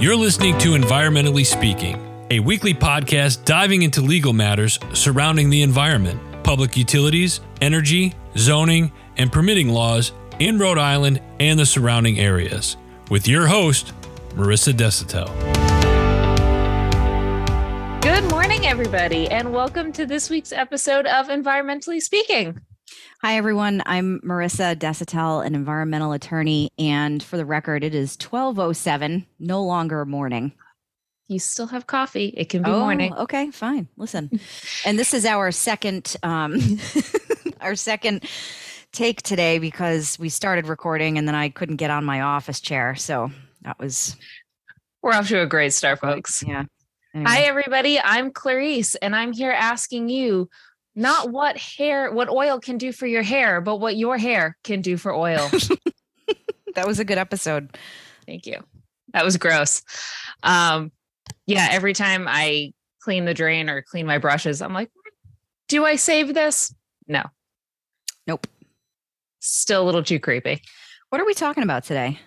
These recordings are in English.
You're listening to Environmentally Speaking, a weekly podcast diving into legal matters surrounding the environment, public utilities, energy, zoning, and permitting laws in Rhode Island and the surrounding areas. With your host, Marissa Desautel. Good morning, everybody, and welcome to this week's episode of Environmentally Speaking. Hi, everyone. I'm Marissa Desautel, an environmental attorney. And for the record, it is 1207, no longer morning. You still have coffee. It can be oh, morning. Okay, fine. Listen. and this is our second um our second take today because we started recording and then I couldn't get on my office chair. So that was We're off to a great start, folks. Yeah. Anyway. Hi everybody. I'm Clarice and I'm here asking you not what hair, what oil can do for your hair, but what your hair can do for oil. that was a good episode. Thank you. That was gross. Um, yeah, every time I clean the drain or clean my brushes, I'm like, do I save this? No. Nope. Still a little too creepy. What are we talking about today?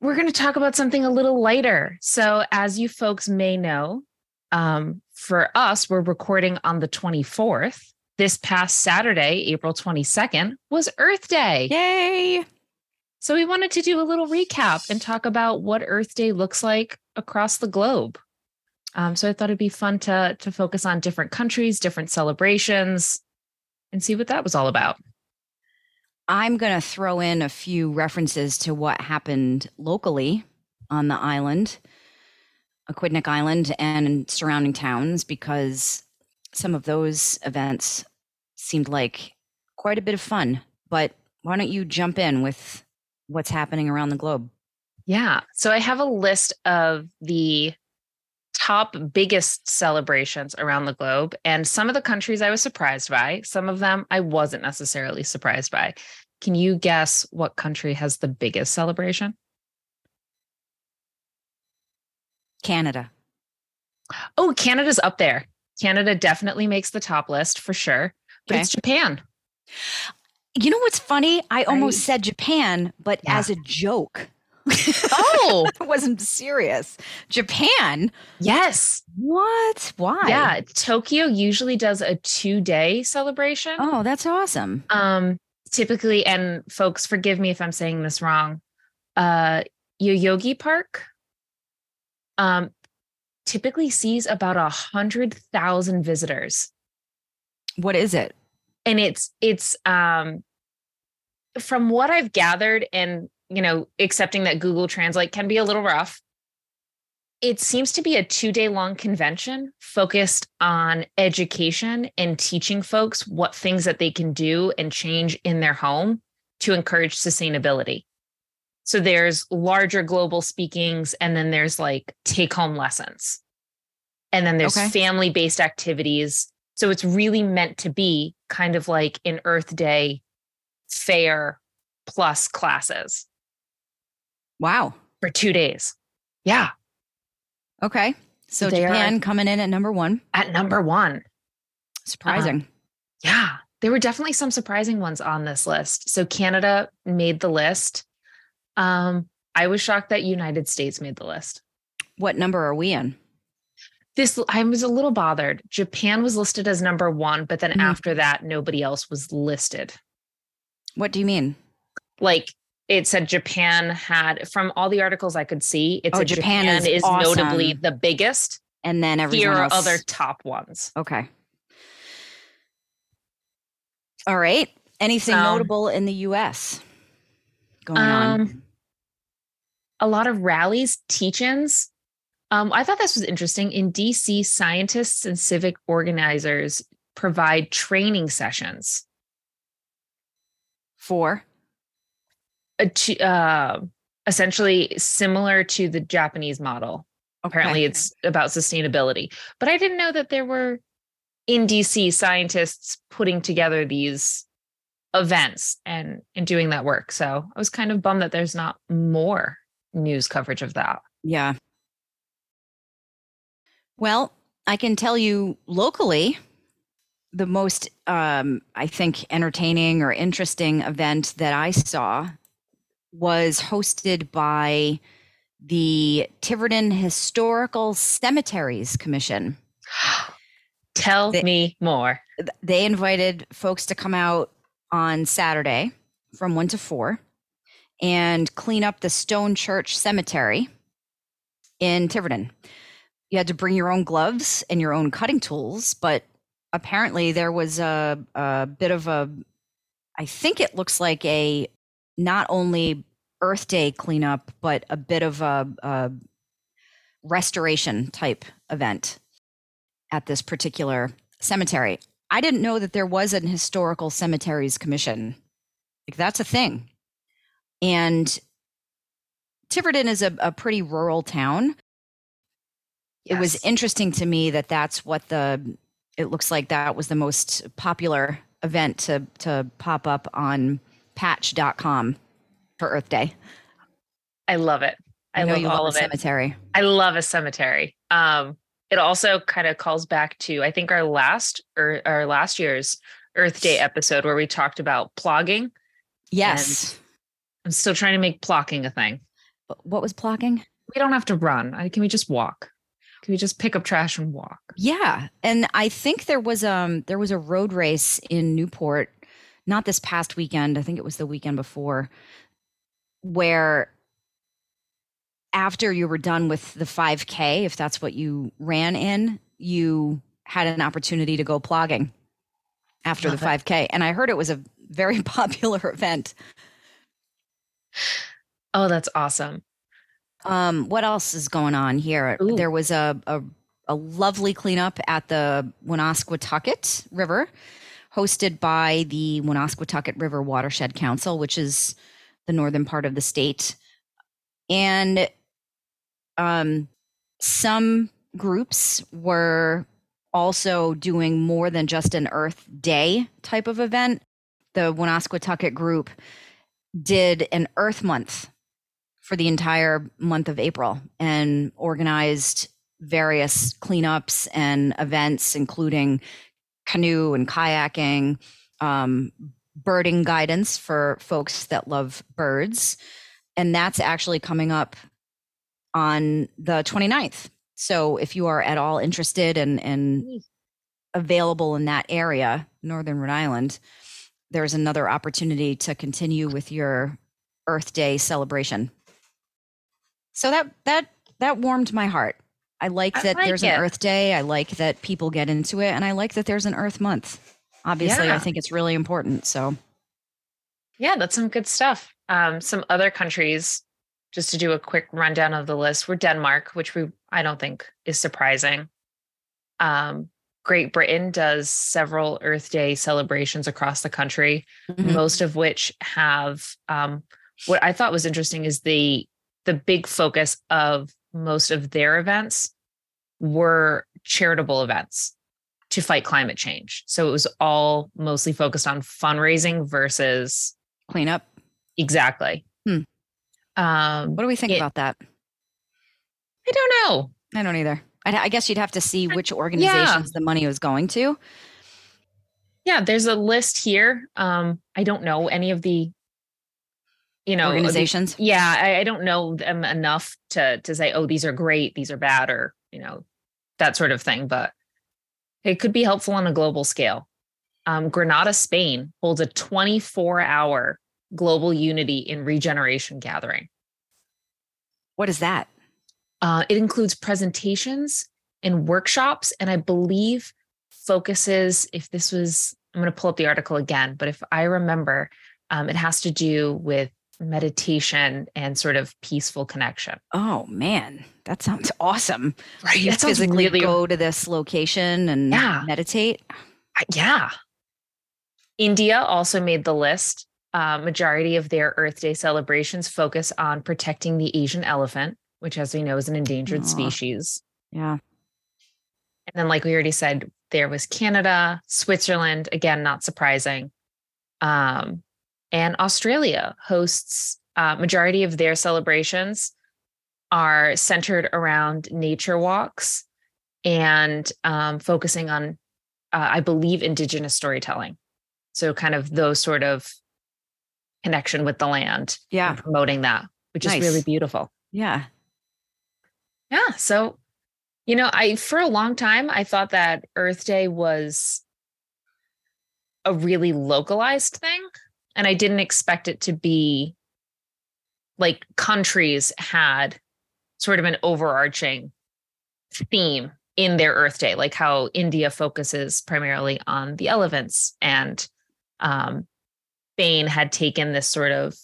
We're going to talk about something a little lighter. So, as you folks may know, um, for us, we're recording on the 24th. This past Saturday, April 22nd, was Earth Day. Yay! So we wanted to do a little recap and talk about what Earth Day looks like across the globe. Um, so I thought it'd be fun to to focus on different countries, different celebrations, and see what that was all about. I'm going to throw in a few references to what happened locally on the island. Aquidneck Island and surrounding towns because some of those events seemed like quite a bit of fun. But why don't you jump in with what's happening around the globe? Yeah. So I have a list of the top biggest celebrations around the globe. And some of the countries I was surprised by, some of them I wasn't necessarily surprised by. Can you guess what country has the biggest celebration? Canada. Oh, Canada's up there. Canada definitely makes the top list for sure, but okay. it's Japan. You know what's funny? I almost said Japan, but yeah. as a joke. oh, it wasn't serious. Japan? Yes. What? Why? Yeah, Tokyo usually does a 2-day celebration. Oh, that's awesome. Um typically and folks forgive me if I'm saying this wrong. Uh Yoyogi Park um, typically sees about a hundred thousand visitors. What is it? And it's it's um, from what I've gathered, and you know, accepting that Google Translate can be a little rough. It seems to be a two day long convention focused on education and teaching folks what things that they can do and change in their home to encourage sustainability. So there's larger global speakings, and then there's like take home lessons. And then there's okay. family based activities. So it's really meant to be kind of like an Earth Day fair plus classes. Wow. For two days. Yeah. Okay. So they Japan coming in at number one. At number one. Surprising. Um, yeah. There were definitely some surprising ones on this list. So Canada made the list. Um, I was shocked that United States made the list. What number are we in? This I was a little bothered. Japan was listed as number one, but then mm-hmm. after that, nobody else was listed. What do you mean? Like it said Japan had from all the articles I could see, it's oh, Japan, Japan, is, is awesome. notably the biggest. And then everyone here are else. other top ones. Okay. All right. Anything notable in the US going um, on? A lot of rallies, teach-ins. Um, I thought this was interesting. In DC, scientists and civic organizers provide training sessions for uh, uh, essentially similar to the Japanese model. Okay. Apparently, it's about sustainability. But I didn't know that there were in DC scientists putting together these events and and doing that work. So I was kind of bummed that there's not more news coverage of that. Yeah. Well, I can tell you locally, the most, um, I think, entertaining or interesting event that I saw was hosted by the Tiverton Historical Cemeteries Commission. Tell They- me more. They invited folks to come out on Saturday from 1 to 4 and clean up the Stone Church Cemetery in Tiverton. You had to bring your own gloves and your own cutting tools, but apparently there was a, a bit of a, I think it looks like a not only Earth Day cleanup, but a bit of a, a restoration type event at this particular cemetery. I didn't know that there was an historical cemeteries commission. Like that's a thing. And Tiverton is a, a pretty rural town. It was interesting to me that that's what the it looks like that was the most popular event to to pop up on patch.com for Earth Day. I love it. I, know love you all love of a it. I love a cemetery. Um, it also kind of calls back to I think our last or our last year's Earth Day episode where we talked about plogging. Yes. I'm still trying to make plogging a thing. what was plogging? We don't have to run. I, can we just walk? Can we just pick up trash and walk? Yeah, and I think there was um there was a road race in Newport, not this past weekend. I think it was the weekend before, where after you were done with the 5K, if that's what you ran in, you had an opportunity to go plogging after Love the 5K, and I heard it was a very popular event. Oh, that's awesome. Um, what else is going on here? Ooh. There was a, a a lovely cleanup at the Woonasquatucket River, hosted by the Woonasquatucket River Watershed Council, which is the northern part of the state, and um, some groups were also doing more than just an Earth Day type of event. The Woonasquatucket group did an Earth Month for the entire month of April and organized various cleanups and events, including canoe and kayaking, um, birding guidance for folks that love birds. And that's actually coming up on the 29th. So if you are at all interested and, and available in that area, Northern Rhode Island, there's another opportunity to continue with your Earth Day celebration. So that that that warmed my heart. I like I that like there's it. an Earth Day. I like that people get into it, and I like that there's an Earth Month. Obviously, Yeah. I think it's really important. So Yeah, that's some good stuff. Um, some other countries, just to do a quick rundown of the list, were Denmark, which we I don't think is surprising. Um, Great Britain does several Earth Day celebrations across the country, Mhm. most of which have um, what I thought was interesting is the the big focus of most of their events were charitable events to fight climate change. So it was all mostly focused on fundraising versus cleanup. exactly. Hmm. Um, What do we think It- about that? I don't know. I don't either. I, I guess you'd have to see which organizations the money was going to. Yeah, there's a list here. Um, I don't know any of the, you know, the- organizations. yeah, I, I don't know them enough to to say, oh, these are great, these are bad, or you know, that sort of thing. But it could be helpful on a global scale. Um, Granada, Spain holds a 24 hour global unity in regeneration gathering. What is that? Uh, it includes presentations and workshops, and I believe focuses. If this was, I'm going to pull up the article again, but if I remember, um, it has to do with meditation and sort of peaceful connection. Oh man, that sounds awesome. Right. You That physically really go to this location and Yeah. meditate. Yeah. India also made the list. Uh, majority of their Earth Day celebrations focus on protecting the Asian elephant, which, as we know, is an endangered Aw. species. Yeah. And then, like we already said, there was Canada, Switzerland, again, not surprising. Um, and Australia hosts uh, majority of their celebrations are centered around nature walks and um, focusing on, uh, I believe, indigenous storytelling. So, kind of those sort of connection with the land, Yeah. promoting that, which Nice. is really beautiful. Yeah. Yeah. So, you know, I, for a long time, I thought that Earth Day was a really localized thing. And I didn't expect it to be like countries had sort of an overarching theme in their Earth Day, like how India focuses primarily on the elephants, and um, Spain had taken this sort of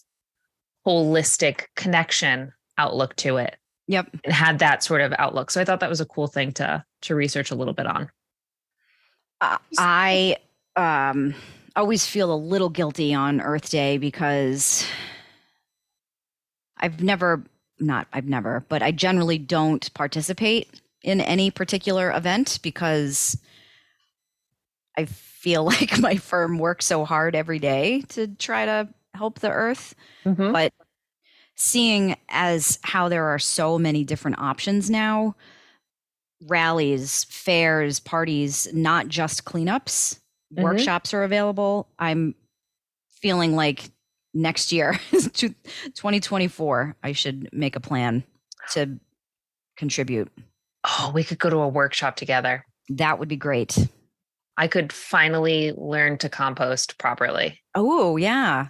holistic connection outlook to it. Yep, and had that sort of outlook. So I thought that was a cool thing to to research a little bit on. Uh, I um, always feel a little guilty on Earth Day because I've never not I've never, but I generally don't participate in any particular event because I feel like my firm works so hard every day to try to help the earth. Mm-hmm. But seeing as how there are so many different options now, rallies, fairs, parties, not just cleanups, mm-hmm. workshops are available. I'm feeling like next year 2024 i should make a plan to contribute. Oh we could go to a workshop together. That would be great. I could finally learn to compost properly. Oh yeah.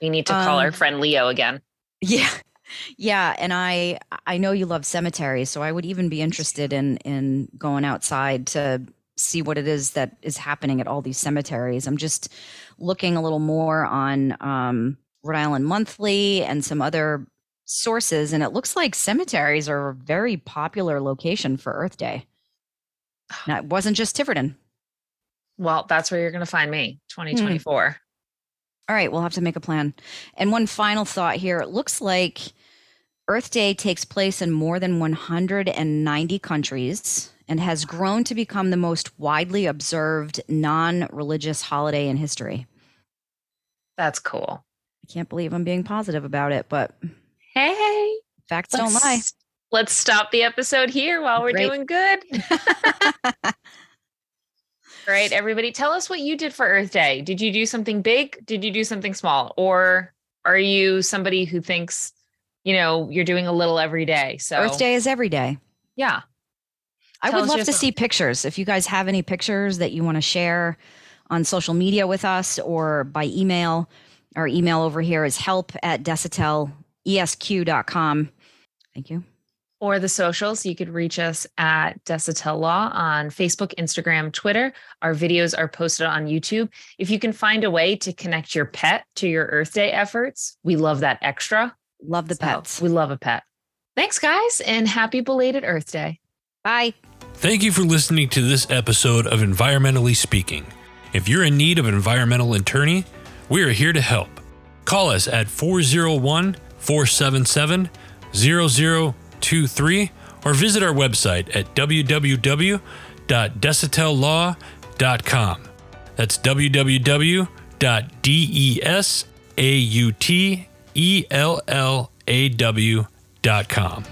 We need to call um, our friend leo again yeah yeah and i i know you love cemeteries so i would even be interested in in going outside to see what it is that is happening at all these cemeteries. I'm just looking a little more on um, Rhode Island Monthly and some other sources, and it looks like cemeteries are a very popular location for Earth Day. Now, it wasn't just Tiverton. Well, that's where you're going to find me, 2024. All right, we'll have to make a plan. And one final thought here it looks like Earth Day takes place in more than 190 countries and has grown to become the most widely observed non religious holiday in history. That's cool. I can't believe I'm being positive about it, but hey, facts don't lie. Let's stop the episode here while we're Great. doing good. All right, everybody, tell us what you did for Earth Day. Did you do something big? Did you do something small? Or are you somebody who thinks, you know, you're doing a little every day? So Earth Day is every day. Yeah. I would love to see pictures. If you guys have any pictures that you want to share on social media with us or by email, our email over here is help at desautelesq.com. Thank you. Or the socials, you could reach us at Desautel Law on Facebook, Instagram, Twitter. Our videos are posted on YouTube. If you can find a way to connect your pet to your Earth Day efforts, we love that extra. Love the so pets. We love a pet. Thanks, guys, and happy belated Earth Day. Bye. Thank you for listening to this episode of Environmentally Speaking. If you're in need of an environmental attorney, we are here to help. Call us at 401 477 0023 or visit our website at www.desautellaw.com. That's www.desautellaw.com.